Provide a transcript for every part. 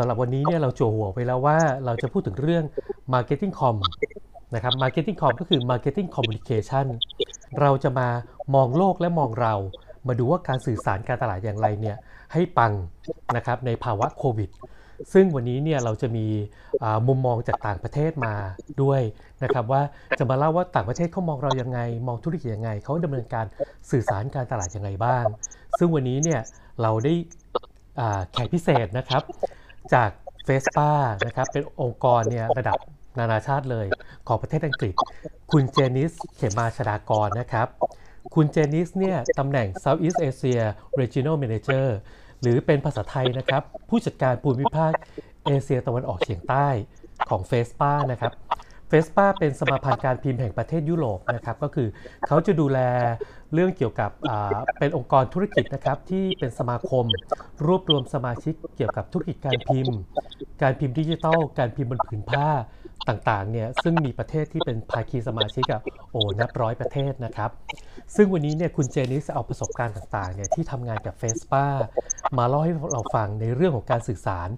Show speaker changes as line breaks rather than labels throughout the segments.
สำหรับวันนี้เนี่ยเราโจหัวไปแล้วว่าเราจะพูดถึงเรื่อง Marketing Com นะครับ Marketing Com ก็คือ Marketing Communication เราจะมามองโลกและมองเรา มาดูว่าการสื่อสารการตลาดอย่างไรเนี่ยให้ปังนะครับในภาวะโควิด ซึ่งวันนี้เนี่ยเราจะมีมุมมองจากต่างประเทศมาด้วยนะครับว่าจะมาเล่าว่าต่างประเทศเขามองเรายังไง มองธุรกิจยังไงเขาดำเนินการสื่อสารการตลาดยังไงบ้าง ซึ่งวันนี้เนี่ยเราได้แขกพิเศษนะครับ จาก FESPA นะครับเป็นองค์กรเนี่ยระดับนานาชาติเลยของประเทศอังกฤษ คุณเจนิสเขมาชดากรนะครับ คุณเจนิสเนี่ยตำแหน่ง Southeast Asia Regional Manager หรือเป็นภาษาไทยนะครับ ผู้จัดการภูมิภาคเอเชียตะวันออกเฉียงใต้ของ FESPA นะครับ FESPA เป็นสมาพันธ์การพิมพ์แห่งประเทศยุโรปนะครับก็คือเขาจะดูแลเรื่องเกี่ยวกับเป็นองค์กรธุรกิจนะครับที่เป็นสมาคม รวบรวมสมาชิกเกี่ยวกับธุรกิจการพิมพ์ การพิมพ์ดิจิทัล การพิมพ์บนผืนผ้าต่างๆเนี่ยซึ่งมีประเทศที่เป็นภาคีสมาชิกอะ โอ้นับร้อยประเทศนะครับ ซึ่งวันนี้เนี่ยคุณเจนิสเอาประสบการณ์ต่างๆเนี่ยที่ทำงานกับเฟสปามาเล่าให้เราฟังในเรื่องของการสื่อสาร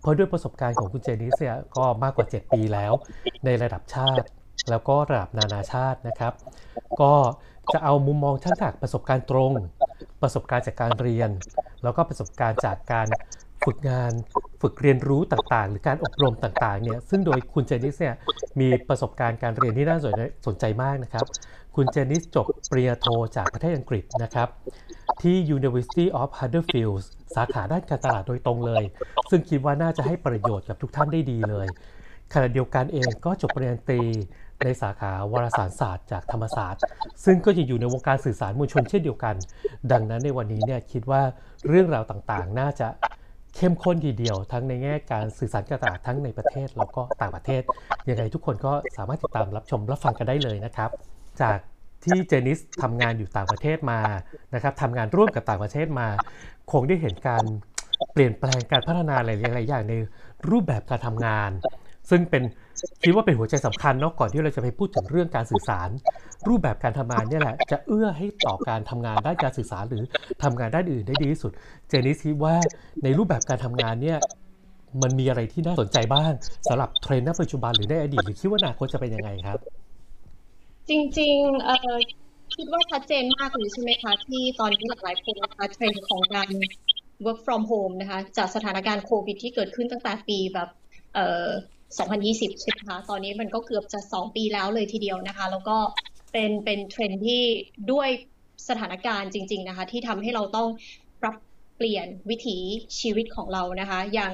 เพราะด้วยประสบการณ์ของคุณเจนิสเนี่ยก็มากกว่า 7 ปีแล้ว ในระดับชาติ แล้วก็ระดับนานาชาตินะครับ ก็จะเอามุมมองทั้งจากประสบการณ์ตรง ประสบการณ์จากการเรียน แล้วก็ประสบการณ์จากการ ฝึกงานฝึกเรียนรู้ต่างๆ หรือการอบรมต่างๆเนี่ยซึ่งโดยคุณเจนิสเนี่ยมีประสบการณ์การเรียนที่น่าสนใจมากนะครับ คุณเจนิสจบปริญญาโทจากประเทศอังกฤษนะครับ ที่ University of Huddersfield สาขาด้านการตลาดโดยตรงเลย ซึ่งคิดว่าน่าจะให้ประโยชน์กับทุกท่านได้ดีเลยขณะเดียวกันเองก็จบปริญญาตรีในสาขาวารสารศาสตร์จากธรรมศาสตร์ ซึ่งก็ยังอยู่ในวงการสื่อสารมวลชนเช่นเดียวกัน ดังนั้นในวันนี้เนี่ยคิดว่าเรื่องราวต่างๆ น่าจะ เข้มข้นทีเดียว ทั้งในแง่การสื่อสารกรตลาษทั้งในประเทศแล้วก็ต่างประเทศยังไงทุกคนก็สามารถติดตามรับชมรับฟังกันได้เลยนะครับ จากที่เจนิสทำงานอยู่ต่างประเทศมานะครับทำงานร่วมกับต่างประเทศมา คงได้เห็นการเปลี่ยนแปลงการพัฒนาหลายๆอย่างในรูปแบบการทำงาน ซึ่งเป็นคิดว่าเป็นหัวใจสำคัญเนาะก่อนที่เราจะไปพูดถึงเรื่องการสื่อสาร รูปแบบการทำงานเนี่ยแหละ จะเอื้อให้ต่อการทำงานด้านการสื่อสารหรือทำงานด้านอื่นได้ดีที่สุด เจนิสคิดว่าในรูปแบบการทำงานเนี่ยมันมีอะไรที่น่าสนใจบ้างสำหรับเทรนด์ณปัจจุบันหรือในอดีตหรือคิดว่าอนาคตจะเป็นยังไงครับ
จริงๆเอ่อคิดว่าชัดเจนมากเลยใช่ไหมคะที่ตอนนี้หลายๆคนนะคะเทรนด์ของการ work from home นะคะจากสถานการณ์โควิดที่เกิดขึ้นตั้งแต่ปีแบบเอ่อ 2020 ใช่ไหมคะ ตอนนี้มันก็เกือบจะ 2 ปีแล้วเลยทีเดียวนะคะ แล้วก็เป็นเป็นเทรนที่ด้วยสถานการณ์จริง ๆนะคะ ที่ทำให้เราต้องปรับเปลี่ยนวิถีชีวิตของเรานะคะ อย่าง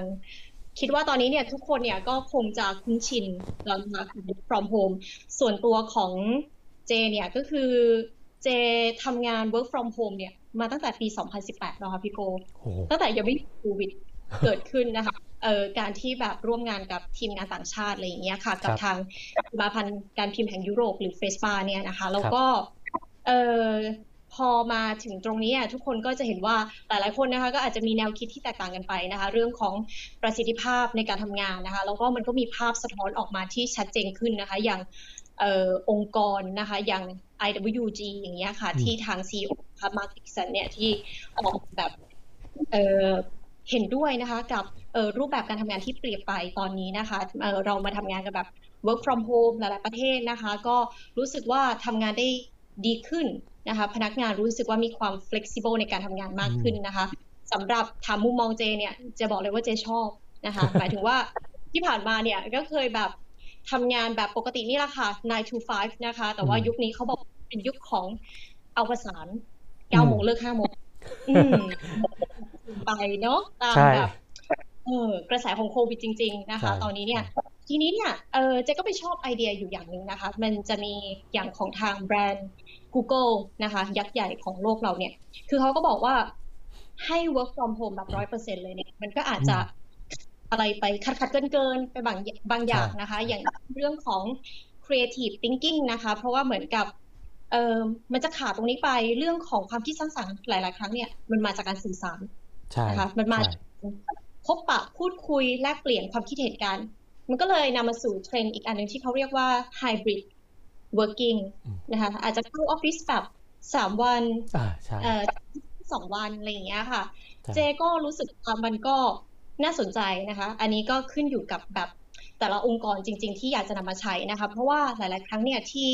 คิดว่าตอนนี้เนี่ยทุกคนเนี่ยก็คงจะคุ้นชินแล้วนะคะ from home ส่วนตัวของเจเนี่ยก็คือเจทำงาน work from home เนี่ยมาตั้งแต่ปี 2018แล้วค่ะพี่โก ตั้งแต่ยังไม่โควิดเกิดขึ้นนะคะเอ่อการที่แบบร่วมงานกับทีมงานต่างชาติอะไรอย่างเงี้ยค่ะ กับทางสมาพันธ์การพิมพ์แห่งยุโรปหรือเฟสปาเนี่ยนะคะ แล้วก็เอ่อพอมาถึงตรงนี้ทุกคนก็จะเห็นว่าหลายๆคนนะคะ ก็อาจจะมีแนวคิดที่แตกต่างกันไปนะคะ เรื่องของประสิทธิภาพในการทำงานนะคะ แล้วก็มันก็มีภาพสะท้อนออกมาที่ชัดเจนขึ้นนะคะ อย่างออองค์กรนะคะอย่าง IWG อย่างเงี้ยค่ะ ที่ทาง CEO ค่ะมาร์คิสันเนี่ยที่ออกแบบ เออเห็นด้วยนะคะกับรูปแบบการทำงานที่เปลี่ยนไปตอนนี้นะคะเเรามาทำงานกันแบบ work from home หลายๆประเทศนะคะ ก็รู้สึกว่าทำงานได้ดีขึ้นนะคะพนักงานรู้สึกว่ามีความ flexible ในการทำงานมากขึ้นนะคะสำหรับถามมุมมองเจเนี่ยจะบอกเลยว่าเจชอบนะคะหมายถึงว่าที่ผ่านมาเนี่ยก็เคยแบบทำงานแบบปกตินี่แหละค่ะ 9 to 5 นะคะ แต่ว่ายุคนี้เขาบอกเป็นยุคของเอาประสาน9โมงเลิก5โมง ไปเนาะตามแบบเออกระแสของโควิดจริง ๆ นะคะ ตอนนี้เนี่ย ทีนี้เนี่ยเออเจ๊ก็ไปชอบไอเดียอยู่อย่างหนึ่งนะคะ มันจะมีอย่างของทางแบรนด์ Google นะคะ ยักษ์ใหญ่ของโลกเราเนี่ย คือเขาก็บอกว่าให้ work from home แบบร้อยเปอร์เซ็นเลยเนี่ย มันก็อาจจะอะไรไปขัดขัดเกินเกินไปบางบางอย่างนะคะ อย่างเรื่องของ creative thinking นะคะ เพราะว่าเหมือนกับเออมันจะขาดตรงนี้ไปเรื่องของความคิดสร้างสรรค์หลาย ๆ ครั้งเนี่ย มันมาจากการสื่อสาร นะคะมันมาพบปะพูดคุยแลกเปลี่ยนความคิดเห็นกัน มันก็เลยนำมาสู่เทรนด์อีกอันหนึ่งที่เขาเรียกว่า hybrid working นะคะอาจจะเข้าออฟฟิศแบบสามวันสองวันอะไรอย่างเงี้ยค่ะ เจก็รู้สึกว่ามันก็น่าสนใจนะคะ อันนี้ก็ขึ้นอยู่กับแบบแต่ละองค์กรจริง ๆ ที่อยากจะนำมาใช้นะคะ เพราะว่าหลาย ๆ ครั้งเนี่ยที่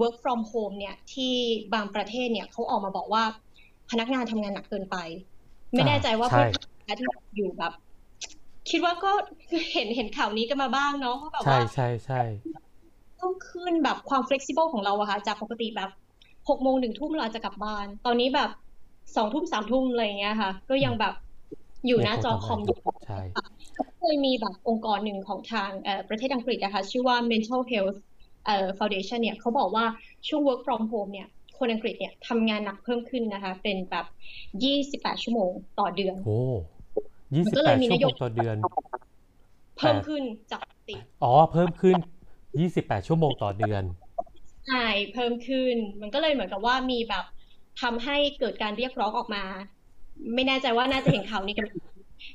work from home เนี่ยที่บางประเทศเนี่ยเขาออกมาบอกว่าพนักงานทำงานหนักเกินไป ไม่แน่ใจว่า
ใช่
พวกที่อยู่แบบ คิดว่าก็เห็นเห็นข่าวนี้กันมาบ้างเนาะว่าแบบ
ใช่
ว่า
ใช่ใช่
ต้องขึ้นแบบความ flexible ของเราอะค่ะ จากปกติแบบหกโมงหนึ่งทุ่มเราอาจจะกลับบ้าน ตอนนี้แบบสองทุ่มสามทุ่มอะไรอย่างเงี้ยค่ะ ก็ยังแบบอยู่หน้าจอคอมอยู่
ใช่
เคยมีแบบองค์กรหนึ่งของทางเอ่อประเทศอังกฤษนะคะ ชื่อว่า Mental Health เอ่อ Foundation เนี่ยเขาบอกว่าช่วง work from home เนี่ย คนอังกฤษเนี่ยทำงานหนักเพิ่มขึ้นนะคะ เป็นแบบ28ชั่วโมงต่อเดือน
โอ้ยี่สิบ
ก็
แป
เลย
ด
มี
ชั่
น
ว
โย
โม
บาย
งต่อเดือน
เพิ่มขึ้นจากปกติ
อ๋อ เพิ่มขึ้นยี่สิบแปดชั่วโมงต่อเดือน
ใช่ เพิ่มขึ้น มันก็เลยเหมือนกับว่ามีแบบทำให้เกิดการเรียกร้องออกมา ไม่แน่ใจว่าน่าจะเห็นข่าวนี้กัน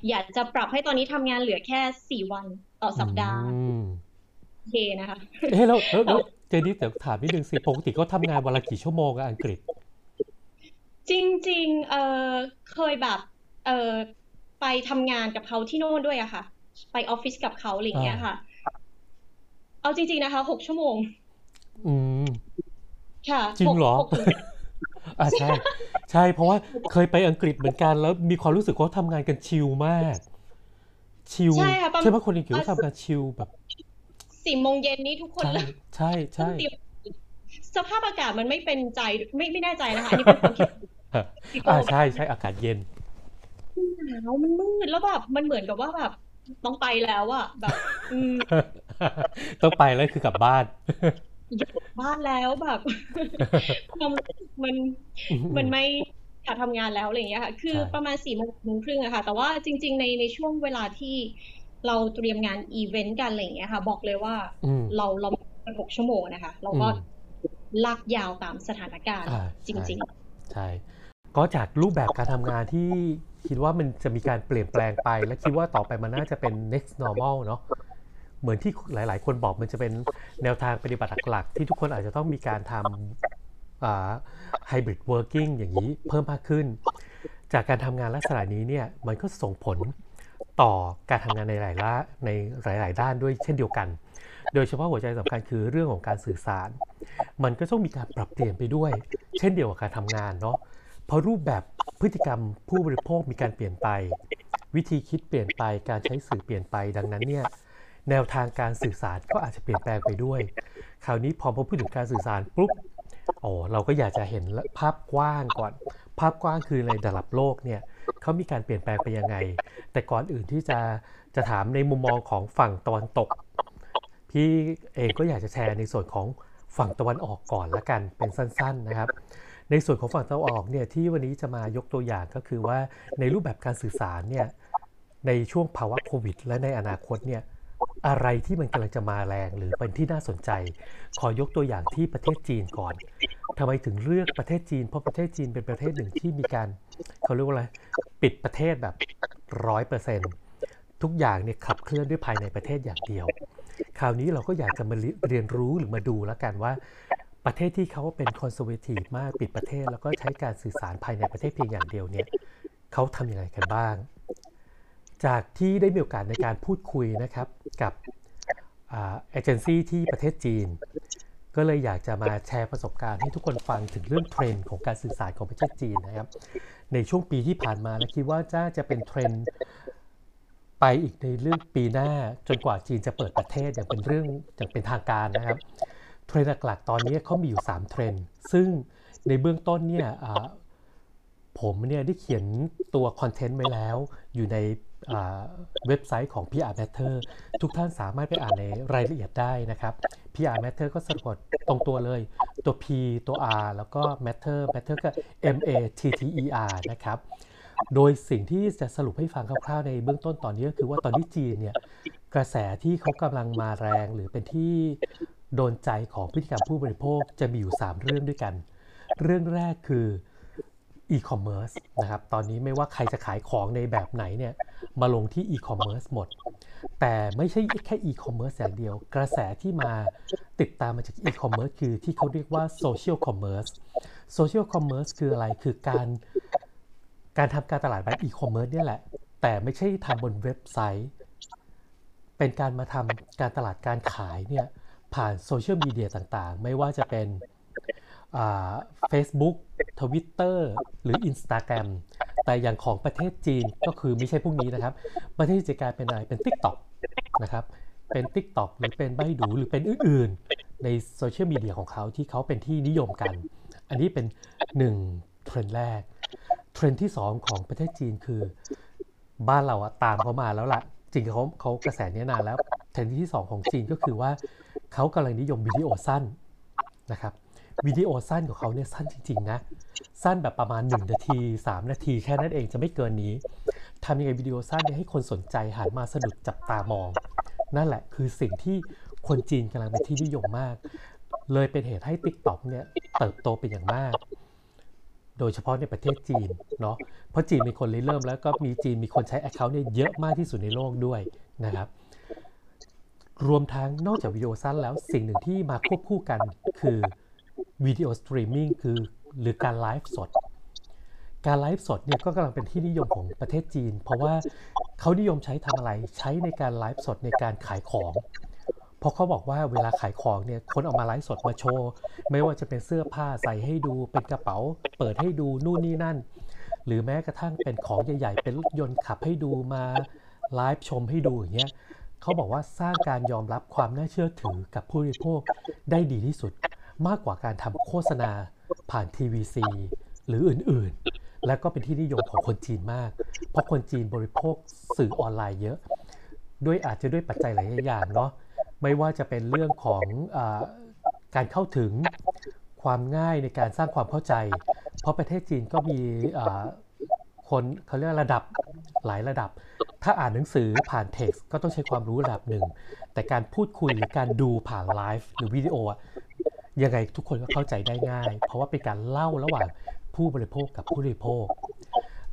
อยากจะปรับให้ตอนนี้ทำงานเหลือแค่สี่วันต่อสัปดาห์
อืม
โอเคนะคะ
เอ๊ะแล้วแล้วแล้ว เจนี่เดี๋ยวถามนิดนึงสิปกติเขาทำงานวันละกี่ชั่วโมงอะอังกฤษ
จริง ๆ เออเคยแบบ เออไปทำงานกับเขาที่โน่นด้วยอะค่ะ ไปออฟฟิศกับเขาอะไรอย่างเงี้ยค่ะ เอาจริง ๆ นะคะหกชั่วโมง
อืม
ค่ะ
จริงเหรอ
หกถึง
อ่าใช่ ใช่ เพราะว่าเคยไปอังกฤษเหมือนกันแล้วมีความรู้สึกว่าทำงานกันชิลมาก ชิล
ใช่ค่ะประมาณ
ใช่ไหมคนอังกฤษเขาทำงานชิลแบบ
สี่โมงเย็นนี้ทุกคน
ใช่
เลิก
ใช่ใช่
ต้องเตรียมสภาพอากาศมันไม่เป็นใจไม่ไม่แน่ใจนะคะอันนี้เป็นความคิดพี่โก้
อ่าใช่ใช่อากาศเย็น
หนาวมันมืดแล้วแบบมันเหมือนกับว่าแบบต้องไปแล้วอะแบบ อืม
ต้องไปแล้วคือกลับบ้าน
อยากกลับบ้านแล้วแบบความรู้สึกมันมันไม่อยากทำงานแล้วอะไรอย่างเงี้ยค่ะ คือ
ใช่
ประมาณสี่โมงครึ่งอะค่ะ แต่ว่าจริง ๆ ในในช่วงเวลาที่ เราเตรียมงานอีเวนต์กันอะไรอย่างเงี้ยค่ะ บอกเลยว่า
อืม
เราเราหกชั่วโมงนะคะ เราก็
อืม
ลากยาวตามสถานการณ์
อ่า
จริง
ใช่ ก็จากรูปแบบการทำงานที่คิดว่ามันจะมีการเปลี่ยนแปลงไป และคิดว่าต่อไปมันน่าจะเป็น next normal เนาะเหมือนที่หลาย ๆ คนบอกมันจะเป็นแนวทางปฏิบัติหลักๆที่ทุกคนอาจจะต้องมีการทำอ่า hybrid working อย่างนี้เพิ่มมากขึ้น จากการทำงานลักษณะนี้เนี่ยมันก็ส่งผล ต่อการทำงานในหลายละในหลาย ๆ ด้านด้วยเช่นเดียวกัน โดยเฉพาะหัวใจสำคัญคือเรื่องของการสื่อสาร มันก็ต้องมีการปรับเปลี่ยนไปด้วย เช่นเดียวกับการทำงานเนาะเพราะรูปแบบพฤติกรรมผู้บริโภคมีการเปลี่ยนไป วิธีคิดเปลี่ยนไปการใช้สื่อเปลี่ยนไปดังนั้นเนี่ยแนวทางการสื่อสารก็อาจจะเปลี่ยนแปลงไปด้วย คราวนี้พอพอพูดถึงการสื่อสารปุ๊บโอ้เราก็อยากจะเห็นภาพกว้างก่อน ภาพกว้างคือในระดับโลกเนี่ย เขามีการเปลี่ยนแปลงไปยังไง แต่ก่อนอื่นที่จะจะถามในมุมมองของฝั่งตะวันตก พี่เองก็อยากจะแชร์ในส่วนของฝั่งตะวันออกก่อนละกันเป็นสั้น ๆนะครับ ในส่วนของฝั่งตะวันออกเนี่ยที่วันนี้จะมายกตัวอย่างก็คือว่าในรูปแบบการสื่อสารเนี่ยในช่วงภาวะโควิด และในอนาคตเนี่ย อะไรที่มันกำลังจะมาแรงหรือเป็นที่น่าสนใจ ขอยกตัวอย่างที่ประเทศจีนก่อนทำไมถึงเลือกประเทศจีน เพราะประเทศจีนเป็นประเทศหนึ่งที่มีการเขาเรียกว่าอะไรปิดประเทศแบบร้อยเปอร์เซ็นทุกอย่างเนี่ยขับเคลื่อนด้วยภายในประเทศอย่างเดียว คราวนี้เราก็อยากจะมาเรียนรู้หรือมาดูแล้วกันว่า ประเทศที่เขาเป็นคอนเซอร์เวทีฟมากปิดประเทศ แล้วก็ใช้การสื่อสารภายในประเทศเพียงอย่างเดียวเนี่ยเขาทำยังไงกันบ้าง จากที่ได้มีโอกาสในการพูดคุยนะครับกับเอเจนซี่ที่ประเทศจีน ก็เลยอยากจะมาแชร์ประสบการณ์ให้ทุกคนฟังถึงเรื่องเทรนด์ของการสื่อสารของประเทศจีนนะครับ ในช่วงปีที่ผ่านมาและคิดว่าจะจะเป็นเทรนด์ไปอีกในเรื่องปีหน้าจนกว่าจีนจะเปิดประเทศอย่างเป็นเรื่องอย่างเป็นทางการนะครับเทรนด์หลักๆตอนนี้เขามีอยู่ 3 เทรนด์ซึ่งในเบื้องต้นเนี่ยผมเนี่ยได้เขียนตัวคอนเทนต์ไว้แล้วอยู่ใน เว็บไซต์ของ PR Matter ทุกท่านสามารถไปอ่านในรายละเอียดได้นะครับ PR Matter ก็สะกดตรงตัวเลย ตัว P ตัว R แล้วก็ Matter Matter ก็ M A T T E R นะครับ โดยสิ่งที่จะสรุปให้ฟังคร่าวๆในเบื้องต้นตอนนี้ก็คือว่าตอนนี้จีนเนี่ยกระแสที่เขากำลังมาแรงหรือเป็นที่โดนใจของพฤติกรรมผู้บริโภคจะมีอยู่ 3 เรื่องด้วยกัน เรื่องแรกคือ อีคอมเมิร์ซนะครับ ตอนนี้ไม่ว่าใครจะขายของในแบบไหนเนี่ย มาลงที่อีคอมเมิร์ซหมด แต่ไม่ใช่แค่อีคอมเมิร์ซอย่างเดียว กระแสที่มาติดตามมาจากอีคอมเมิร์ซคือที่เขาเรียกว่า social commerce social commerce คืออะไรคือการการทำการตลาดแบบอีคอมเมิร์ซเนี่ยแหละแต่ไม่ใช่ทำบนเว็บไซต์ เป็นการมาทำการตลาดการขายเนี่ยผ่านโซเชียลมีเดียต่างๆ ไม่ว่าจะเป็น เฟซบุ๊กทวิตเตอร์หรือ Instagram แต่อย่างของประเทศจีนก็คือไม่ใช่พวกนี้นะครับ ประเทศจะกลายเป็นอะไรเป็น TikTok นะครับ เป็น TikTok หรือเป็น Baidu หรือเป็นอื่นๆ ในโซเชียลมีเดียของเขาที่เขาเป็นที่นิยมกัน อันนี้เป็นหนึ่งเทรนด์แรก เทรนด์ที่ 2 ของประเทศจีนคือ บ้านเราอะตามเขามาแล้วล่ะ จริงเขาเขากระแสนี้นานแล้ว เทรนด์ที่ 2 ของจีนก็คือว่าเขากำลังนิยมวิดีโอสั้นนะครับ วิดีโอสั้นของเขาเนี่ยสั้นจริงๆนะ สั้นแบบประมาณ 1 นาที 3 นาทีแค่นั้นเองจะไม่เกินนี้ทำยังไงวิดีโอสั้นให้คนสนใจหันมาสะดุดจับตามอง นั่นแหละคือสิ่งที่คนจีนกำลังเป็นที่นิยมมาก เลยเป็นเหตุให้ TikTok เนี่ยเติบโตเป็นอย่างมาก โดยเฉพาะในประเทศจีนเนาะเพราะจีนมีคนเริ่มแล้วก็มีจีนมีคนใช้ Account เนี่ยเยอะมากที่สุดในโลกด้วยนะครับรวมทั้งนอกจากวิดีโอสั้นแล้วสิ่งหนึ่งที่มาควบคู่กันคือ วิดีโอสตรีมมิ่งคือหรือการไลฟ์สด การไลฟ์สดเนี่ยก็กำลังเป็นที่นิยมของประเทศจีน เพราะว่าเขานิยมใช้ทำอะไรใช้ในการไลฟ์สดในการขายของ เพราะเขาบอกว่าเวลาขายของเนี่ยคนเอามาไลฟ์สดมาโชว์ ไม่ว่าจะเป็นเสื้อผ้าใส่ให้ดู เป็นกระเป๋า เปิดให้ดูนู่นนี่นั่น หรือแม้กระทั่งเป็นของใหญ่ ๆ เป็นรถยนต์ขับให้ดูมาไลฟ์ชมให้ดูอย่างเงี้ยเขาบอกว่าสร้างการยอมรับความน่าเชื่อถือกับผู้บริโภคได้ดีที่สุด มากกว่าการทำโฆษณาผ่านทีวีซีหรืออื่นๆ และก็เป็นที่นิยมของคนจีนมาก เพราะคนจีนบริโภคสื่อออนไลน์เยอะ ด้วยอาจจะด้วยปัจจัยหลายอย่างเนาะไม่ว่าจะเป็นเรื่องของอการเข้าถึงความง่ายในการสร้างความเข้าใจ เพราะประเทศจีนก็มีคนเขาเรียกระดับหลายระดับ ถ้าอ่านหนังสือผ่านเท็กซ์ก็ต้องใช้ความรู้ระดับหนึ่ง แต่การพูดคุยหรือการดูผ่านไลฟ์หรือวิดีโอ ยังไงทุกคนก็เข้าใจได้ง่าย เพราะว่าเป็นการเล่าระหว่างผู้บริโภคกับผู้บริโภค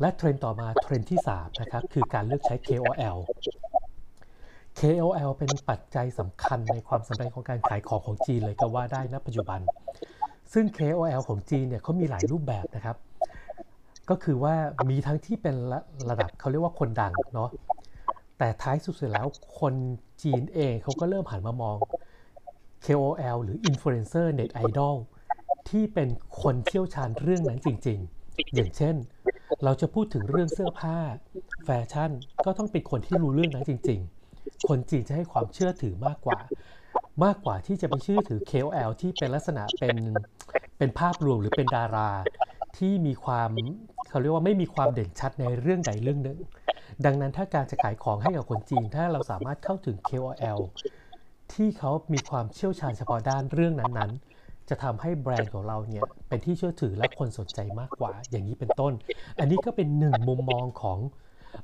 และเทรนด์ต่อมาเทรนด์ที่ 3 นะครับ คือการเลือกใช้ KOL KOL เป็นปัจจัยสำคัญในความสำเร็จของการขายของของจีนเลยก็ว่าได้นะปัจจุบัน ซึ่ง KOL ของจีนเนี่ยเขามีหลายรูปแบบนะครับ ก็คือว่ามีทั้งที่เป็นระระดับเขาเรียกว่าคนดังเนาะแต่ท้ายสุดแล้วคนจีนเองเขาก็เริ่มหันมามอง KOL หรือ Influencer Net Idol ที่เป็นคนเชี่ยวชาญเรื่องนั้นจริง ๆ อย่างเช่น เราจะพูดถึงเรื่องเสื้อผ้า แฟชั่นก็ต้องเป็นคนที่รู้เรื่องนั้นจริง ๆ คนจีนจะให้ความเชื่อถือมากกว่า มากกว่าที่จะไปเชื่อถือ KOL ที่เป็นลักษณะเป็นเป็นภาพรวมหรือเป็นดารา ที่มีความเขาเรียกว่าไม่มีความเด่นชัดในเรื่องใดเรื่องหนึ่ง ดังนั้นถ้าการจะขายของให้กับคนจีนถ้าเราสามารถเข้าถึง KOL ที่เขามีความเชี่ยวชาญเฉพาะด้านเรื่องนั้นๆ จะทำให้แบรนด์ของเราเนี่ยเป็นที่เชื่อถือและคนสนใจมากกว่า อย่างนี้เป็นต้น อันนี้ก็เป็นหนึ่งมุมมองของ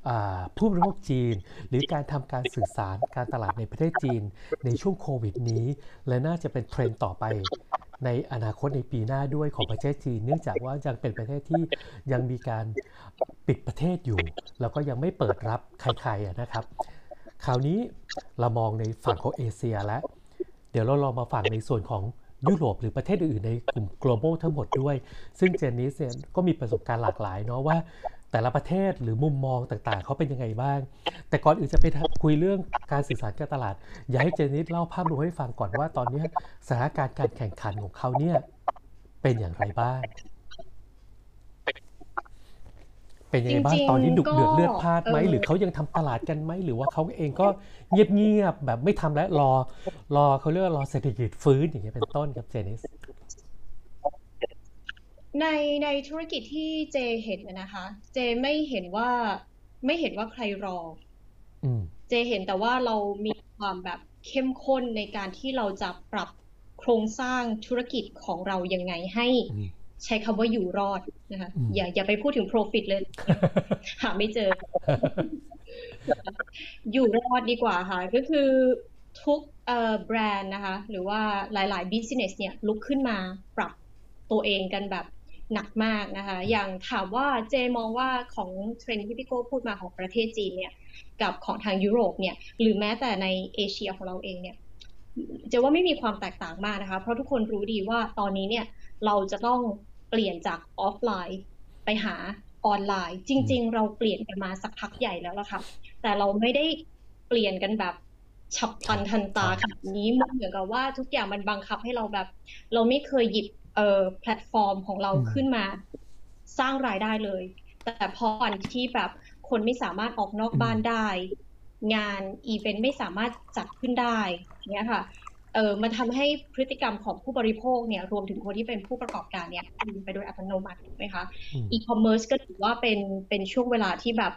อผู้บริโภคจีน หรือการทำการสื่อสารการตลาดในประเทศจีน ในช่วงโควิดนี้ และน่าจะเป็นเทรนด์ต่อไป ในอนาคตในปีหน้าด้วยของประเทศจีน เนื่องจากว่ายังเป็นประเทศที่ยังมีการปิดประเทศอยู่ แล้วก็ยังไม่เปิดรับใครๆนะครับ คราวนี้เรามองในฝั่งของเอเชียแล้ว เดี๋ยวเราลองมาฝั่งในส่วนของยุโรปหรือประเทศอื่นในกลุ่ม global ทั้งหมดด้วย ซึ่งเจนนิสเนี่ยก็มีประสบการณ์หลากหลายเนาะว่า แต่ละประเทศหรือมุมมองต่างๆ เขาเป็นยังไงบ้าง แต่ก่อนอื่นจะไปคุยเรื่องการสื่อสารการตลาด อยากให้เจนนิสเล่าภาพรวมให้ฟังก่อนว่าตอนนี้สถานการณ์การแข่งขันของเขาเนี่ยเป็นอย่างไรบ้าง เป็นยังไงบ้างตอนนี้ดุเดือดเลือดพลาดไหมหรือเขายังทำตลาดกันไหมหรือว่าเขาเองก็เงียบๆแบบไม่ทำและรอ รอเขาเรียกรอเศรษฐกิจฟื้นอย่างเงี้ยเป็นต้นครับเจนิส
ในในธุรกิจที่เจเห็นนะคะ เจไม่เห็นว่าไม่เห็นว่าใครรอเจเห็นแต่ว่าเรามีความแบบเข้มข้นในการที่เราจะปรับโครงสร้างธุรกิจของเรายังไงให้ ใช้คำว่าอยู่รอดนะคะอย่าอย่าไปพูดถึง profit เลย หาไม่เจอ อยู่รอดดีกว่าค่ะ ก็คือทุกแบรนด์นะคะ หรือว่าหลาย ๆ business เนี่ยลุกขึ้นมาปรับตัวเองกันแบบหนักมากนะคะ อย่างถามว่าเจมองว่าของเทรนด์ที่พี่โก้พูดมาของประเทศจีนเนี่ย กับของทางยุโรปเนี่ย หรือแม้แต่ในเอเชียของเราเองเนี่ยเจว่าไม่มีความแตกต่างมากนะคะ เพราะทุกคนรู้ดีว่าตอนนี้เนี่ย เราจะต้องเปลี่ยนจากออฟไลน์ไปหาออนไลน์ จริง ๆ เราเปลี่ยนกันมาสักพักใหญ่แล้วล่ะค่ะ แต่เราไม่ได้เปลี่ยนกันแบบฉับพลันทันตาขนาดนี้มันเหมือนกับว่าทุกอย่างมันบังคับให้เราแบบ เราไม่เคยหยิบเอ่อแพลตฟอร์มของเราขึ้นมา สร้างรายได้เลย แต่พอวันที่แบบคนไม่สามารถออกนอกบ้านได้ งานอีเวนต์ไม่สามารถจัดขึ้นได้เนี้ยค่ะ ออมันทำให้พฤติกรรมของผู้บริโภคเนี่ยรวมถึงคนที่เป็นผู้ประกอบการเนี่ยเปลี่ยนไปโดยอัตโนมัติถูกไหมคะ
อืม
อีคอมเมิร์ซก็ถือว่าเป็นเป็นช่วงเวลาที่แบบ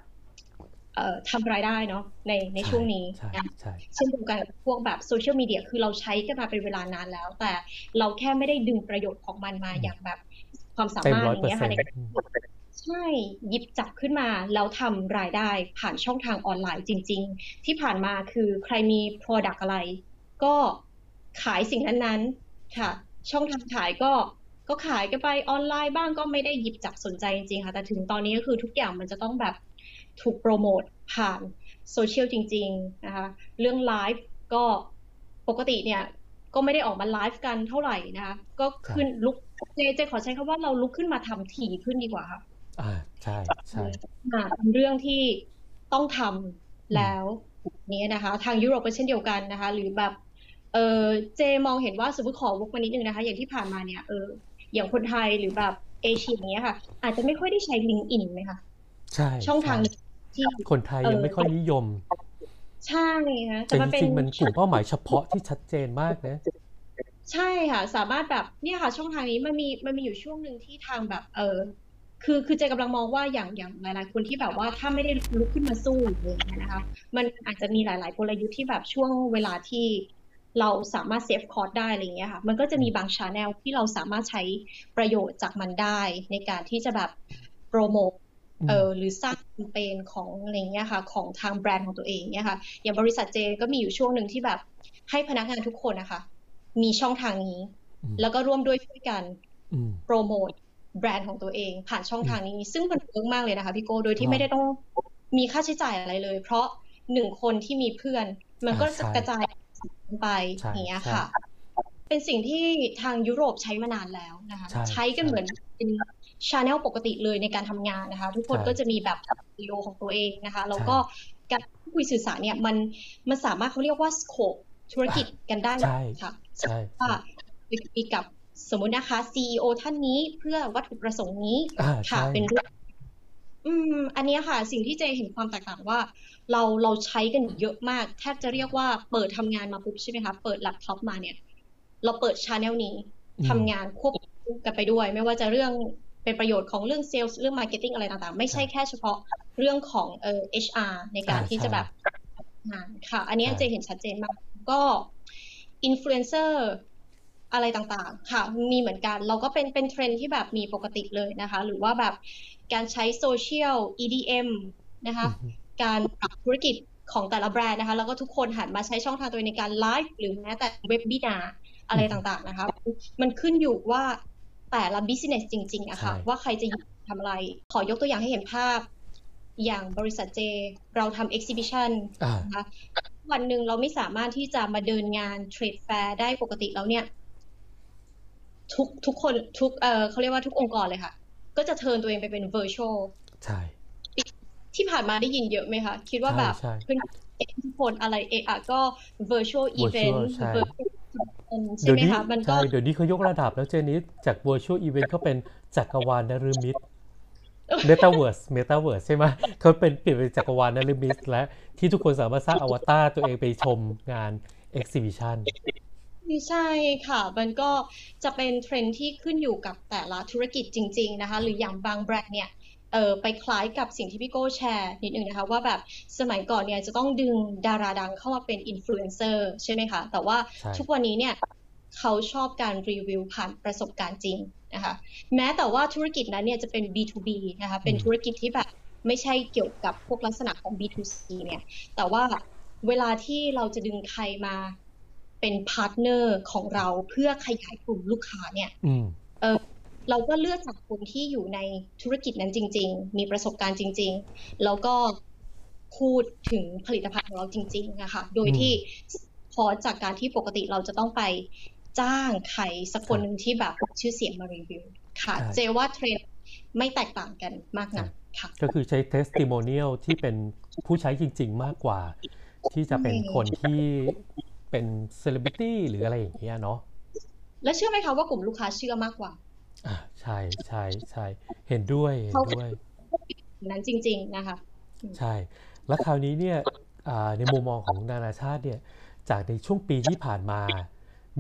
เอ่อทำรายได้เนาะในในช่วงนี้
ใช่
นะ
ใช่
เช่นเดียวกันกับพวกแบบโซเชียลมีเดียคือเราใช้กันมาเป็นเวลานานแล้ว แต่เราแค่ไม่ได้ดึงประโยชน์ของมันมาอย่างแบบความสา
เต็ม
มารถ
ร้อย
อย่าง
เปอร์
เงี้ย
เซ็
ค่ะ
น
ใน
ต์
ใช่หยิบจับขึ้นมาแล้วทำรายได้ผ่านช่องทางออนไลน์จริง ๆ ที่ผ่านมาคือใครมี Product อะไร ก็ ขายสิ่งนั้นๆค่ะ ช่องทางขายก็ก็ขายกันไปออนไลน์บ้างก็ไม่ได้หยิบจับสนใจจริงๆค่ะ แต่ถึงตอนนี้ก็คือทุกอย่างมันจะต้องแบบถูกโปรโมทผ่านโซเชียลจริงๆนะคะเรื่องไลฟ์ก็ปกติเนี่ยก็ไม่ได้ออกมาไลฟ์กันเท่าไหร่นะคะก็ขึ้นลุกเจเจขอใช้คำว่าเราลุกขึ้นมาทำถี่ขึ้นดีกว่าค่ะ
อ่าใช่ใช่
อ่าเป็นเรื่องที่ต้องทำแล้วนี้นะคะ ทางยุโรปก็เช่นเดียวกันนะคะ หรือแบบ เออเจมองเห็นว่าสมมติขอวกมานิดนึงนะคะ อย่างที่ผ่านมาเนี่ยเอออย่างคนไทยหรือแบบเอเชียอย่างเงี้ยค่ะ อาจจะไม่ค่อยได้ใช้ลิงก์อินไหมคะ
ใช่
ช่องทาง
ใช่
หนึ่งที่
คนไทยยังไม่ค่อยนิยม
ใช่ค่ะแต่
แต่
มัน
จ
เป็น
ริงๆมันกลุ่มเป้าหมายเฉพาะที่ชัดเจนมากนะ
ใช่ค่ะ สามารถแบบเนี่ยค่ะ ช่องทางนี้มันมีมันมีอยู่ช่วงหนึ่งที่ทางแบบ เออคือคือเจกำลังมองว่าอย่างอย่างหลาย ๆ คนที่แบบว่าถ้าไม่ได้ลุกขึ้นมาสู้หรืออะไรเงี้ยนะคะ มันอาจจะมีหลาย ๆ กลยุทธ์ที่แบบช่วงเวลาที่ เราสามารถ save cost ได้อะไรเงี้ยค่ะ มันก็จะมีบาง channel ที่เราสามารถใช้ประโยชน์จากมันได้ ในการที่จะแบบโปรโมท
อืม
เออหรือสร้างแคมเปญของอะไรเงี้ยค่ะ ของทางแบรนด์ของตัวเองเนี่ยค่ะ อย่างบริษัทเจก็มีอยู่ช่วงหนึ่งที่แบบให้พนักงานทุกคนนะคะ มีช่องทางนี้
อืม
แล้วก็ร่วมด้วยช่วยกัน
อืม
โปรโมทแบรนด์ของตัวเอง ผ่านช่องทางนี้ ซึ่งมันเวิร์กมากเลยนะคะพี่โก้โดยที่
ว้าว
ไม่ได้ต้องมีค่าใช้จ่ายอะไรเลย เพราะหนึ่งคนที่มีเพื่อน มันก็
อ่า
จะ
ใช่
กระจาย ไป
ใช่
อย่างเงี้ย
ใช่
ค่ะ เป็นสิ่งที่ทางยุโรปใช้มานานแล้วนะคะ
ใช่
ใช้กัน
ใช่
เหมือนเป็นชาแนลปกติเลยในการทำงานนะคะ ทุกคน
ใช่
ก็จะมีแบบวิดีโอของตัวเองนะคะ แล้วก็การพูดคุยสื่อสารเนี่ยมันมันสามารถเขาเรียกว่าสโคปธุรกิจกันได้
ใช่
ค่ะ
ใช่
ว่าไปคุยกับสมมุตินะคะ CEO ท่านนี้เพื่อวัตถุประสงค์นี้
อ่า
ค่ะ
ใช่
เป็นเรื่อง อืม อันเนี้ยค่ะ สิ่งที่เจเห็นความแตกต่างว่า เราเราใช้กันเยอะมากแทบจะเรียกว่าเปิดทำงานมาปุ๊บใช่ไหมคะเปิดแล็ปท็อปมาเนี่ย เราเปิด channel นี้
อืม
ทำงานควบคู่กันไปด้วย ไม่ว่าจะเรื่องเป็นประโยชน์ของเรื่องเซลล์เรื่อง marketing อะไรต่างๆ ไม่ใช่แค่เฉพาะเรื่องของเอ่อ HR ในการ
อ่า
ที่
ใช่
จะแบบงานค่ะ อันเนี้ย
ใช่
เจเห็นชัดเจนมาก ก็อินฟลูเอนเซอร์อะไรต่างๆ ค่ะ มีเหมือนกัน เราก็เป็นเป็นเทรนด์ที่แบบมีปกติเลยนะคะ หรือว่าแบบ การใช้ social EDM นะคะ
อืม
การปรับธุรกิจของแต่ละแบรนด์นะคะ แล้วก็ทุกคนหันมาใช้ช่องทางตัวเองในการไลฟ์หรือแม้แต่ webinar อะไรต่างๆนะคะ มันขึ้นอยู่ว่าแต่ละ business จริงๆอะค่ะ
ใช่
ว่าใครจะหยิบทำอะไร ขอยกตัวอย่างให้เห็นภาพ อย่างบริษัทเจ เราทำ exhibition
อ่า
นะคะวันหนึ่งเราไม่สามารถที่จะมาเดินงาน trade fair ได้ปกติแล้วเนี่ย ทุกทุกคนทุกเออเขาเรียกว่าทุกองค์กรเลยค่ะ ก็จะเทิร์นตัวเองไปเป็น virtual
ใช่
ที่ผ่านมาได้ยินเยอะไหมคะ คิดว่า
ใช่
แบบ
ใช่
เพื่อนทุกคนอะไรเอะอะก็ virtual event
virtual ใช่
virtual ใช่
เดี๋ยว
ไหม
นี้
คะมันก็
ใช่เดี๋ยวนี้เขายกระดับแล้วเจนี้จาก virtual event เขาเป็นจักรวาลนฤมิต metaverse metaverse ใช่ไหมเขาเป็นเปลี่ยนเป็นจักรวาลนฤมิตและที่ทุกคนสามารถสร้างอวตารตัวเองไปชมงาน exhibition
ใช่ค่ะ มันก็จะเป็นเทรนด์ที่ขึ้นอยู่กับแต่ละธุรกิจจริง ๆ นะคะ หรืออย่างบางแบรนด์เนี่ยเออไปคล้ายกับสิ่งที่พี่โก้แชร์นิดนึงนะคะว่าแบบสมัยก่อนเนี่ยจะต้องดึงดาราดังเข้ามาเป็นอินฟลูเอนเซอร์ใช่ไหมคะ แต่ว่า
ใช่
ทุกวันนี้เนี่ยเขาชอบการรีวิวผ่านประสบการณ์จริงนะคะแม้แต่ว่าธุรกิจนั้นเนี่ยจะเป็น B2B นะคะเป็นธุรกิจที่แบบไม่ใช่เกี่ยวกับพวกลักษณะของ B2C เนี่ยแต่ว่าเวลาที่เราจะดึงใครมา เป็น partner ของเราเพื่อขยายกลุ่มลูกค้าเนี่ย
อืม
เออเราก็เลือกจากคนที่อยู่ในธุรกิจนั้นจริง ๆ มีประสบการณ์จริง ๆ แล้วก็พูดถึงผลิตภัณฑ์ของเราจริงๆนะคะโดย
อืม
ที่พอจากการที่ปกติเราจะต้องไปจ้างใครสักคนหนึ่งที่แบบชื่อเสียงมารีวิวค่ะ
ใช่
เจว่าเทรนด์ไม่แตกต่างกันมากนักค่ะ
ก็คือใช้ testimonial ที่เป็นผู้ใช้จริง ๆ มากกว่า ที่จะเป็นคนที่ เป็น celebrity หรืออะไรอย่างเงี้ยเนาะ
และเชื่อไหมคะว่ากลุ่มลูกค้าเชื่อมากกว่า
อ่าใช่ใช่ใช่เห็นด้วยเห็นด้วย
นั้นจริง ๆนะคะ
ใช่ แล้วคราวนี้เนี่ยในมุมมองของนานาชาติเนี่ยจากในช่วงปีที่ผ่านมา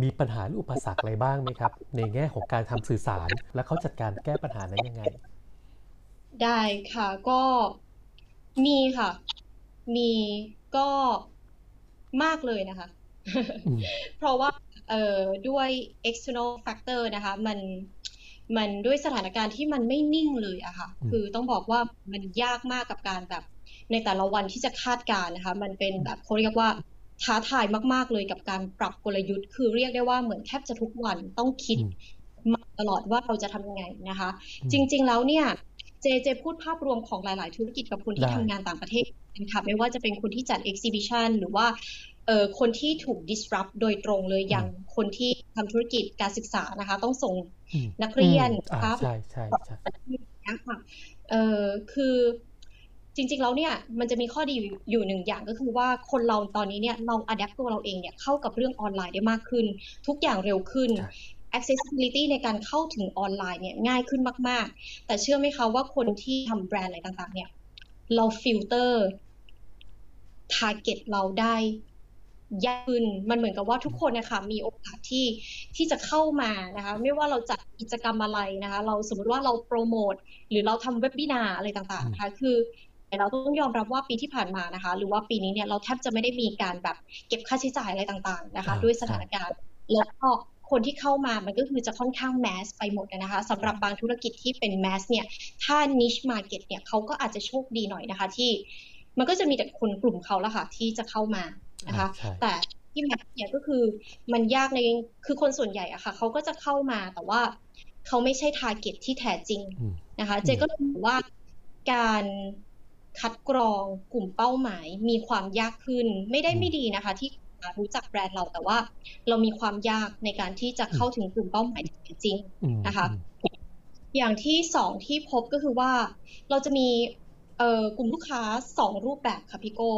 มีปัญหาหรืออุปสรรคอะไรบ้างไหมครับ ในแง่ของการทำสื่อสาร และเขาจัดการแก้ปัญหานั้นยังไง
ได้ค่ะก็มีค่ะ มีก็มากเลยนะคะ เพราะว่าเอ่อด้วย external factor นะคะ มันมันด้วยสถานการณ์ที่มันไม่นิ่งเลยอะค่ะ คือต้องบอกว่ามันยากมากกับการแบบ ในแต่ละวันที่จะคาดการนะคะ มันเป็นแบบเขาเรียกว่าท้าทายมาก ๆ เลยกับการปรับกลยุทธ์ คือเรียกได้ว่าเหมือนแทบจะทุกวันต้องคิดมาตลอดว่าเราจะทำยังไงนะคะ จริง ๆ แล้วเนี่ย เจเจพูดภาพรวมของหลาย ๆ ธุรกิจกับคนที่ทำงานต่างประเทศนะคะไม่ว่าจะเป็นคนที่จัด exhibition หรือว่าเอ่อคนที่ถูก disrupt โดยตรงเลยอย่างคนที่ทำธุรกิจการศึกษานะคะ ต้องส่งนักเรียน
ครับใช่ใช่ใช่
ค่ะเอ่อคือจริงๆแล้วเนี่ยมันจะมีข้อดีอยู่หนึ่งอย่างก็คือว่าคนเราตอนนี้เนี่ยเรา adapt ตัวเราเองเนี่ยเข้ากับเรื่องออนไลน์ได้มากขึ้น ทุกอย่างเร็วขึ้น accessibility ในการเข้าถึงออนไลน์เนี่ยง่ายขึ้นมาก ๆ แต่เชื่อไหมคะว่าคนที่ทำแบรนด์อะไรต่างๆ เนี่ย เรา filter target เราได้ ยากขึ้นมันเหมือนกับว่าทุกคนนะคะมีโอกาสที่ที่จะเข้ามานะคะไม่ว่าเราจัดกิจกรรมอะไรนะคะ เราสมมติว่าเราโปรโมทหรือเราทำ webinar อะไรต่างๆนะคะคือเราต้องยอมรับว่าปีที่ผ่านมานะคะ หรือว่าปีนี้เนี่ยเราแทบจะไม่ได้มีการแบบเก็บค่าใช้จ่ายอะไรต่างๆนะคะ ด้วยสถานการณ์แล้วก็คนที่เข้ามามันก็คือจะค่อนข้างแมสไปหมดนะคะสำหรับบางธุรกิจที่เป็นแมสเนี่ย ถ้า niche market เนี่ยเขาก็อาจจะโชคดีหน่อยนะคะ ที่มันก็จะมีแต่คนกลุ่มเขาแล้วค่ะที่จะเข้ามา นะคะ แต่ที่แมสเนี่ยก็คือมันยากในคือคนส่วนใหญ่อะค่ะเขาก็จะเข้ามาแต่ว่าเขาไม่ใช่ทาร์เก็ตที่แท้จริงนะคะ เจก็ถือว่าการคัดกรองกลุ่มเป้าหมายมีความยากขึ้น ไม่ได้ไม่ดีนะคะ ที่รู้จักแบรนด์เราแต่ว่าเรามีความยากในการที่จะเข้าถึงกลุ่มเป้าหมายจริงนะคะ อย่างที่สองที่พบก็คือว่าเราจะมีกลุ่มลูกค้าสองรูปแบบค่ะพี่โก้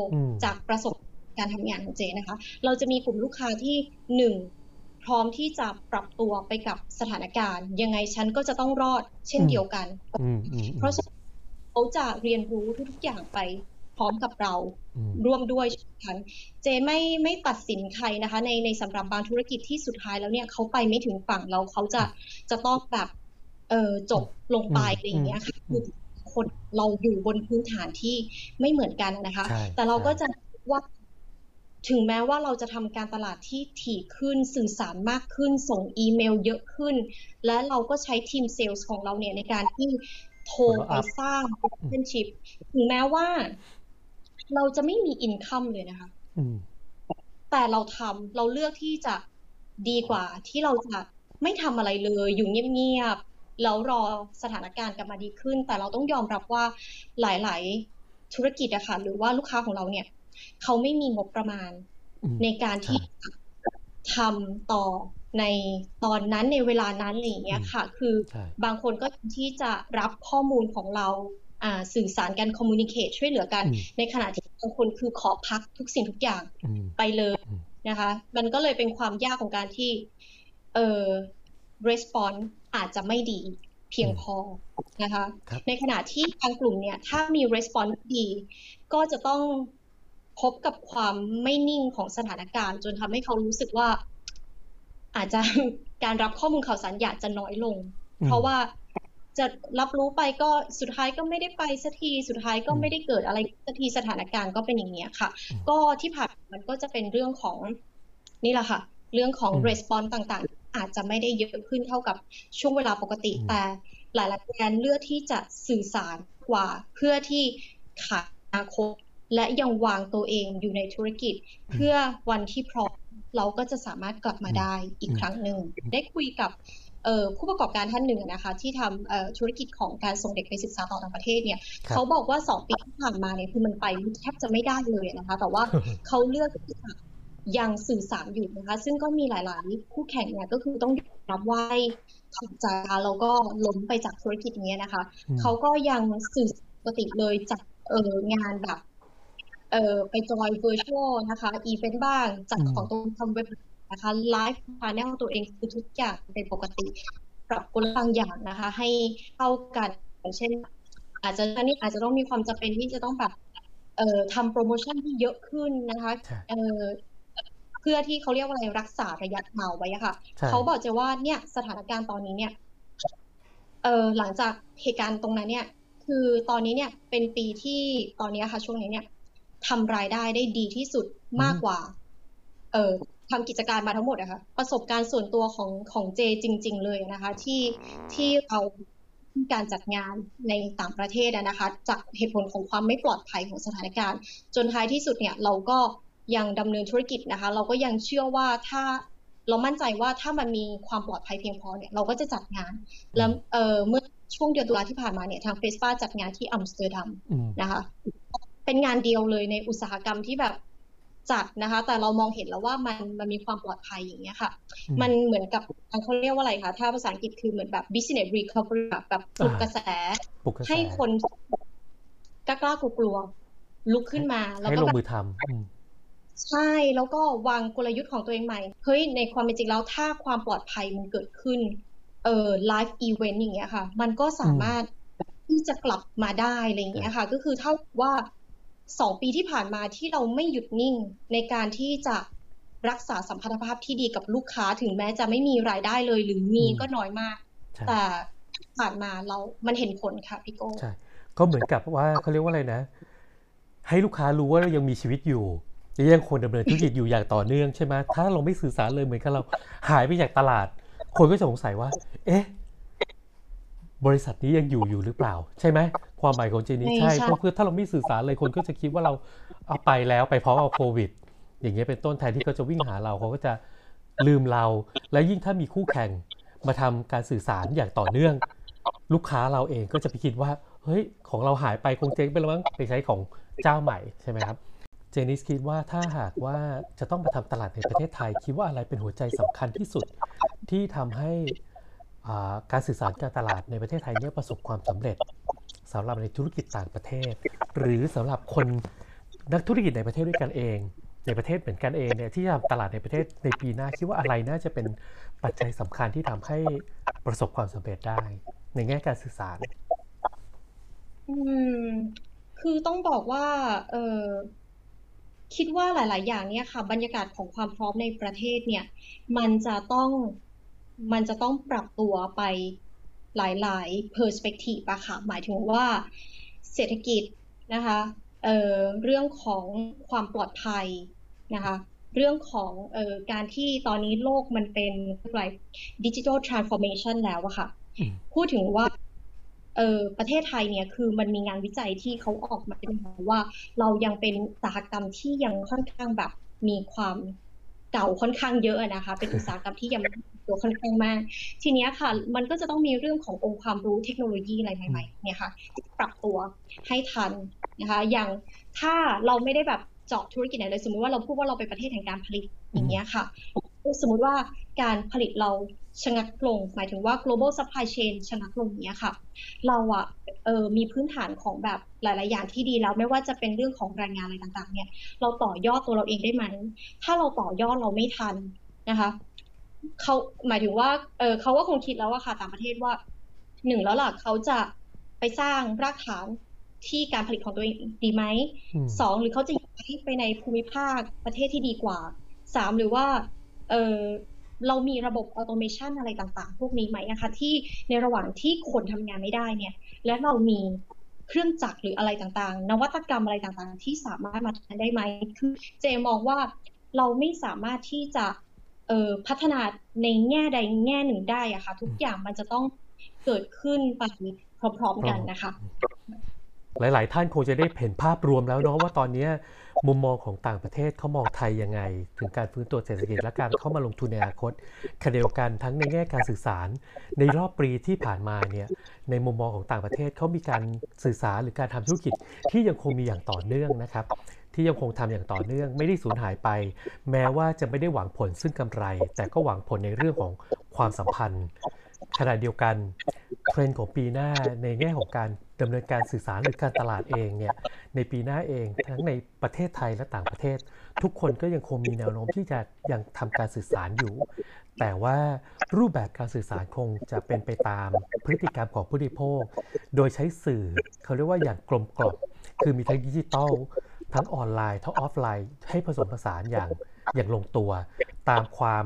จากประสบ การทำงานของเจนะคะ เราจะมีกลุ่มลูกค้าที่หนึ่งพร้อมที่จะปรับตัวไปกับสถานการณ์ ยังไงฉันก็จะต้องรอดเช่นเดียวกัน เพราะฉะนั้นเขาจะเรียนรู้ทุกๆอย่างไปพร้อมกับเราร่วมด้วยกันเจไม่ไม่ตัดสินใครนะคะ ในในสำหรับบางธุรกิจที่สุดท้ายแล้วเนี่ยเขาไปไม่ถึงฝั่งเราเขาจะจะต้องแบบเออจบลงไปอะไรอย่างเงี้ยค่ะคือคนเราอยู่บนพื้นฐานที่ไม่เหมือนกันนะคะ แต่เราก็จะว่า ถึงแม้ว่าเราจะทำการตลาดที่ถี่ขึ้นสื่อสารมากขึ้น ส่งอีเมลเยอะขึ้น และเราก็ใช้ทีมเซลล์ของเราเนี่ยในการที่โทรไปสร้าง relationship ถึงแม้ว่า เราจะไม่มีอินคัมเลยนะคะแต่เราทำเราเลือกที่จะดีกว่า ที่เราจะไม่ทำอะไรเลย อยู่เงียบๆแล้วรอสถานการณ์กลับมาดีขึ้น แต่เราต้องยอมรับว่าหลาย ๆ ธุรกิจอะค่ะหรือว่าลูกค้าของเราเนี่ย เขาไม่มีงบประมาณ ในการที่ทำต่อในตอนนั้นในเวลานั้นอะไรอย่างเงี้ยค่ะ คือบางคนก็ที่จะรับข้อมูลของเราสื่อสารกันคอมมูนิเคชช่วยเหลือกัน ในขณะที่บางคนคือขอพักทุกสิ่งทุกอย่างไปเลยนะคะ มันก็เลยเป็นความยากของการที่ เอ่อ response อาจจะไม่ดีเพียงพอนะคะ ในขณะที่บางกลุ่มเนี่ย ถ้ามี response ดี ก็จะต้อง พบกับความไม่นิ่งของสถานการณ์ จนทำให้เขารู้สึกว่า อาจจะการรับข้อมูลข่าวสารอยากจะน้อยลง เพราะว่าจะรับรู้ไปก็สุดท้ายก็ไม่ได้ไปสักทีสุดท้ายก็ไม่ได้เกิดอะไรสักทีสถานการณ์ก็เป็นอย่างนี้ค่ะ ก็ที่ผ่านมันก็จะเป็นเรื่องของนี่แหละค่ะ เรื่องของ response ต่างๆ อาจจะไม่ได้เยอะขึ้นเท่ากับช่วงเวลาปกติ แต่หลายๆแบรนด์เลือกที่จะสื่อสารกว่า เพื่อที่ขายอนาคต และยังวางตัวเองอยู่ในธุรกิจ เพื่อวันที่พร้อมเราก็จะสามารถกลับมาได้อีกครั้งหนึ่งได้คุยกับผู้ประกอบการท่านหนึ่งนะคะ ที่ทำธุรกิจของการส่งเด็กไปศึกษาต่อต่างประเทศเนี่ยเขาบอกว่าสองปีที่ผ่านมาเนี่ยคือมันไปแทบจะไม่ได้เลยนะคะ แต่ว่าเขาเลือกที่จะยังสื่อสารอยู่นะคะ ซึ่งก็มีหลายๆ คู่แข่งเนี่ยก็คือต้องรับว่าถูกใจแล้วก็ล้มไปจากธุรกิจนี้นะคะ เขาก็ยังสื่อปกติเลยจากเอองานแบบ เออไปจอย virtual นะคะอีเวนต์บ้างจัดของตรงทำเว็บนะคะไลฟ์พาแนลตัวเองคือทุกอย่างเป็นปกติ ปรับกลบางอย่างนะคะ ให้เข้ากันอย่างเช่น อาจจะนี่อาจจะต้องมีความจำเป็นที่จะต้องแบบเอ่อทำโปรโมชั่นที่เยอะขึ้นนะคะเอ่อเพื่อที่เขาเรียกว่าอะไรรักษาระยะยาวไว้อะค่ะเขาบอกจะว่าเนี่ยสถานการณ์ตอนนี้เนี่ยเอ่อหลังจากเหตุการณ์ตรงนั้นเนี่ย คือตอนนี้เนี่ยเป็นปีที่ตอนนี้ค่ะ ช่วงนี้เนี่ย ทำรายได้ได้ดีที่สุดมากกว่า เอ่อทำกิจการมาทั้งหมดอะค่ะประสบการณ์ส่วนตัวของของเจจริง ๆ เลยนะคะ ที่ที่เราการจัดงานในต่างประเทศนะคะ จากเหตุผลของความไม่ปลอดภัยของสถานการณ์ จนท้ายที่สุดเนี่ยเราก็ยังดำเนินธุรกิจนะคะ เราก็ยังเชื่อว่าถ้าเรามั่นใจว่าถ้ามันมีความปลอดภัยเพียงพอเนี่ยเราก็จะจัดงาน แล้วเอ่อเมื่อช่วงเดือนตุลาที่ผ่านมาเนี่ยทาง FESPA จัดงานที่อัมสเตอร์ดัมนะคะ เป็นงานเดียวเลยในอุตสาหกรรมที่แบบจัดนะคะ แต่เรามองเห็นแล้วว่ามันมันมีความปลอดภัยอย่างเงี้ยค่ะ มันเหมือนกับเขาเรียกว่าอะไรคะถ้าภาษาอังกฤษคือเหมือนแบบ business recovery แบบปลุกกระแส ให้คนกล้ากล้ากลัวลุกขึ้นมา
แล้วก็ลงมือทำ
ใช่แล้วก็วางกลยุทธ์ของตัวเองใหม่เฮ้ยในความเป็นจริงแล้วถ้าความปลอดภัยมันเกิดขึ้น เอ่อไลฟ์อีเวนต์อย่างเงี้ยค่ะ มันก็สามารถที่จะกลับมาได้อะไรอย่างเงี้ยค่ะ ก็คือเท่าว่า สองปีที่ผ่านมาที่เราไม่หยุดนิ่งในการที่จะรักษาสัมพันธภาพที่ดีกับลูกค้าถึงแม้จะไม่มีรายได้เลย หรือมีก็น้อยมาก แต่ผ่านมาเรา มันเห็นผลค่ะพี่โก้
ใช่ก็เหมือนกับว่าเขาเรียกว่าอะไรนะ ให้ลูกค้ารู้ว่าเรายังมีชีวิตอยู่ยังควรดำเนินธุรกิจอยู่อย่างต่อเนื่องใช่ไหมถ้าเราไม่สื่อสารเลยเหมือนกับเราหายไปจากตลาด คนก็จะสงสัยว่า เอ๊ะ บริษัทนี้ยังอยู่อยู่หรือเปล่า ใช่ไหมความหมายของเจนี่ใช่เพราะคือถ้าเราไม่สื่อสารเลยคนก็จะคิดว่าเราเอาไปแล้วไปพร้อมเอาโควิด อย่างเงี้ยเป็นต้นแทนที่เขาจะวิ่งหาเราเขาก็จะลืมเรา และยิ่งถ้ามีคู่แข่งมาทำการสื่อสารอย่างต่อเนื่อง ลูกค้าเราเองก็จะไปคิดว่า เฮ้ยของเราหายไปคงเจ๊งไปแล้วมั้งไปใช้ของเจ้าใหม่ใช่ไหมครับเจนิสคิดว่าถ้าหากว่าจะต้องมาทำตลาดในประเทศไทย คิดว่าอะไรเป็นหัวใจสำคัญที่สุดที่ทำให้ การสื่อสารการตลาดในประเทศไทยเนี่ยประสบความสำเร็จสำหรับในธุรกิจต่างประเทศ หรือสำหรับคนนักธุรกิจในประเทศด้วยกันเอง ในประเทศเหมือนกันเองเนี่ยที่ทำตลาดในประเทศในปีหน้าคิดว่าอะไรน่าจะเป็นปัจจัยสำคัญที่ทำให้ประสบความสำเร็จได้ ในแง่การสื่อสาร
อืม คือต้องบอกว่า เออคิดว่าหลาย ๆ อย่างเนี่ยค่ะ บรรยากาศของความพร้อมในประเทศเนี่ย มันจะต้อง มันจะต้องปรับตัวไปหลาย ๆ perspective อะค่ะ หมายถึงว่าเศรษฐกิจนะคะเรื่องของความปลอดภัยนะคะ เรื่องของออการที่ตอนนี้โลกมันเป็นอะไร digital transformation แล้วอะค่ะ พูดถึงว่าเออประเทศไทยเนี่ยคือมันมีงานวิจัยที่เขาออกมาเป็นว่า เรายังเป็นอุตสาหกรรมที่ยังค่อนข้างแบบมีความเก่าค่อนข้างเยอะนะคะ เป็นอุตสาหกรรมที่ยัง ตัวค่อนข้างมาก ทีนี้ค่ะ มันก็จะต้องมีเรื่องขององค์ความรู้เทคโนโลยีอะไรใหม่ๆเนี่ยค่ะปรับตัวให้ทันนะคะอย่างถ้าเราไม่ได้แบบเจาะธุรกิจไหนเลยสมมติว่าเราพูดว่าเราเป็นประเทศแห่งการผลิตอย่างเงี้ยค่ะ สมมุติว่าการผลิตเราชะงักลง หมายถึงว่า global supply chain ชะงักลงเนี้ยค่ะ เราอะเออมีพื้นฐานของแบบหลาย ๆ อย่างที่ดีแล้วไม่ว่าจะเป็นเรื่องของแรงงานอะไรต่าง ๆ เนี่ย เราต่อยอดตัวเราเองได้ไหม ถ้าเราต่อยอดเราไม่ทันนะคะ เขาหมายถึงว่าเออเขาก็คงคิดแล้วว่าค่ะต่างประเทศว่าหนึ่งแล้วล่ะเขาจะไปสร้างรากฐานที่การผลิตของตัวเองดีไหมสองหรือเขาจะย้ายไปในภูมิภาคประเทศที่ดีกว่าสามหรือว่าเออเรามีระบบออโตเมชันอะไรต่างๆ พวกนี้ไหมนะคะที่ในระหว่างที่คนทำงานไม่ได้เนี่ย และเรามีเครื่องจักรหรืออะไรต่างๆ นวัตกรรมอะไรต่างๆ ที่สามารถมาทำได้ไหมคือเจมองว่าเราไม่สามารถที่จะ เอ่อพัฒนาในแง่ใดแง่หนึ่งได้อะค่ะ ทุกอย่างมันจะต้องเกิดขึ้นไปพร้อมๆกันนะคะ
หลาย ๆ ท่านคงจะได้เห็นภาพรวมแล้วเนาะว่าตอนนี้มุมมองของต่างประเทศเขามองไทยยังไง ถึงการฟื้นตัวเศรษฐกิจและการเข้ามาลงทุนในอนาคตขณะเดียวกันทั้งในแง่การสื่อสาร ในรอบปีที่ผ่านมาเนี่ยในมุมมองของต่างประเทศเขามีการสื่อสารหรือการทำธุรกิจที่ยังคงมีอย่างต่อเนื่องนะครับ ที่ยังคงทำอย่างต่อเนื่องไม่ได้สูญหายไป แม้ว่าจะไม่ได้หวังผลซึ่งกำไร แต่ก็หวังผลในเรื่องของความสัมพันธ์ขณะเดียวกันเทรนด์ของปีหน้าในแง่ของการดำเนินการสื่อสารหรือการตลาดเองเนี่ยในปีหน้าเองทั้งในประเทศไทยและต่างประเทศ ทุกคนก็ยังคงมีแนวโน้มที่จะยังทำการสื่อสารอยู่ แต่ว่ารูปแบบการสื่อสารคงจะเป็นไปตามพฤติกรรมของผู้บริโภค โดยใช้สื่อเขาเรียกว่าอย่างกลมกล่อมคือมีทั้งดิจิตอล ทั้งออนไลน์ทั้งออฟไลน์ ให้ผสมผสานอย่างอย่างลงตัว ตามความ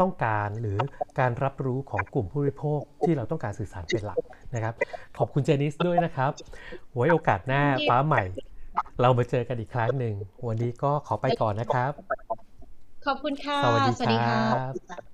ต้องการหรือการรับรู้ของกลุ่มผู้บริโภคที่เราต้องการสื่อสารเป็นหลักนะครับ ขอบคุณเจนิสด้วยนะครับไว้โอกาสหน้าฟ้าใหม่ เรามาเจอกันอีกครั้งหนึ่ง วันนี้ก็ขอไปก่อนนะครับ
ขอบคุณค่ะ
สวัสดี
สวัสดี
ค
ค่ะ
รับ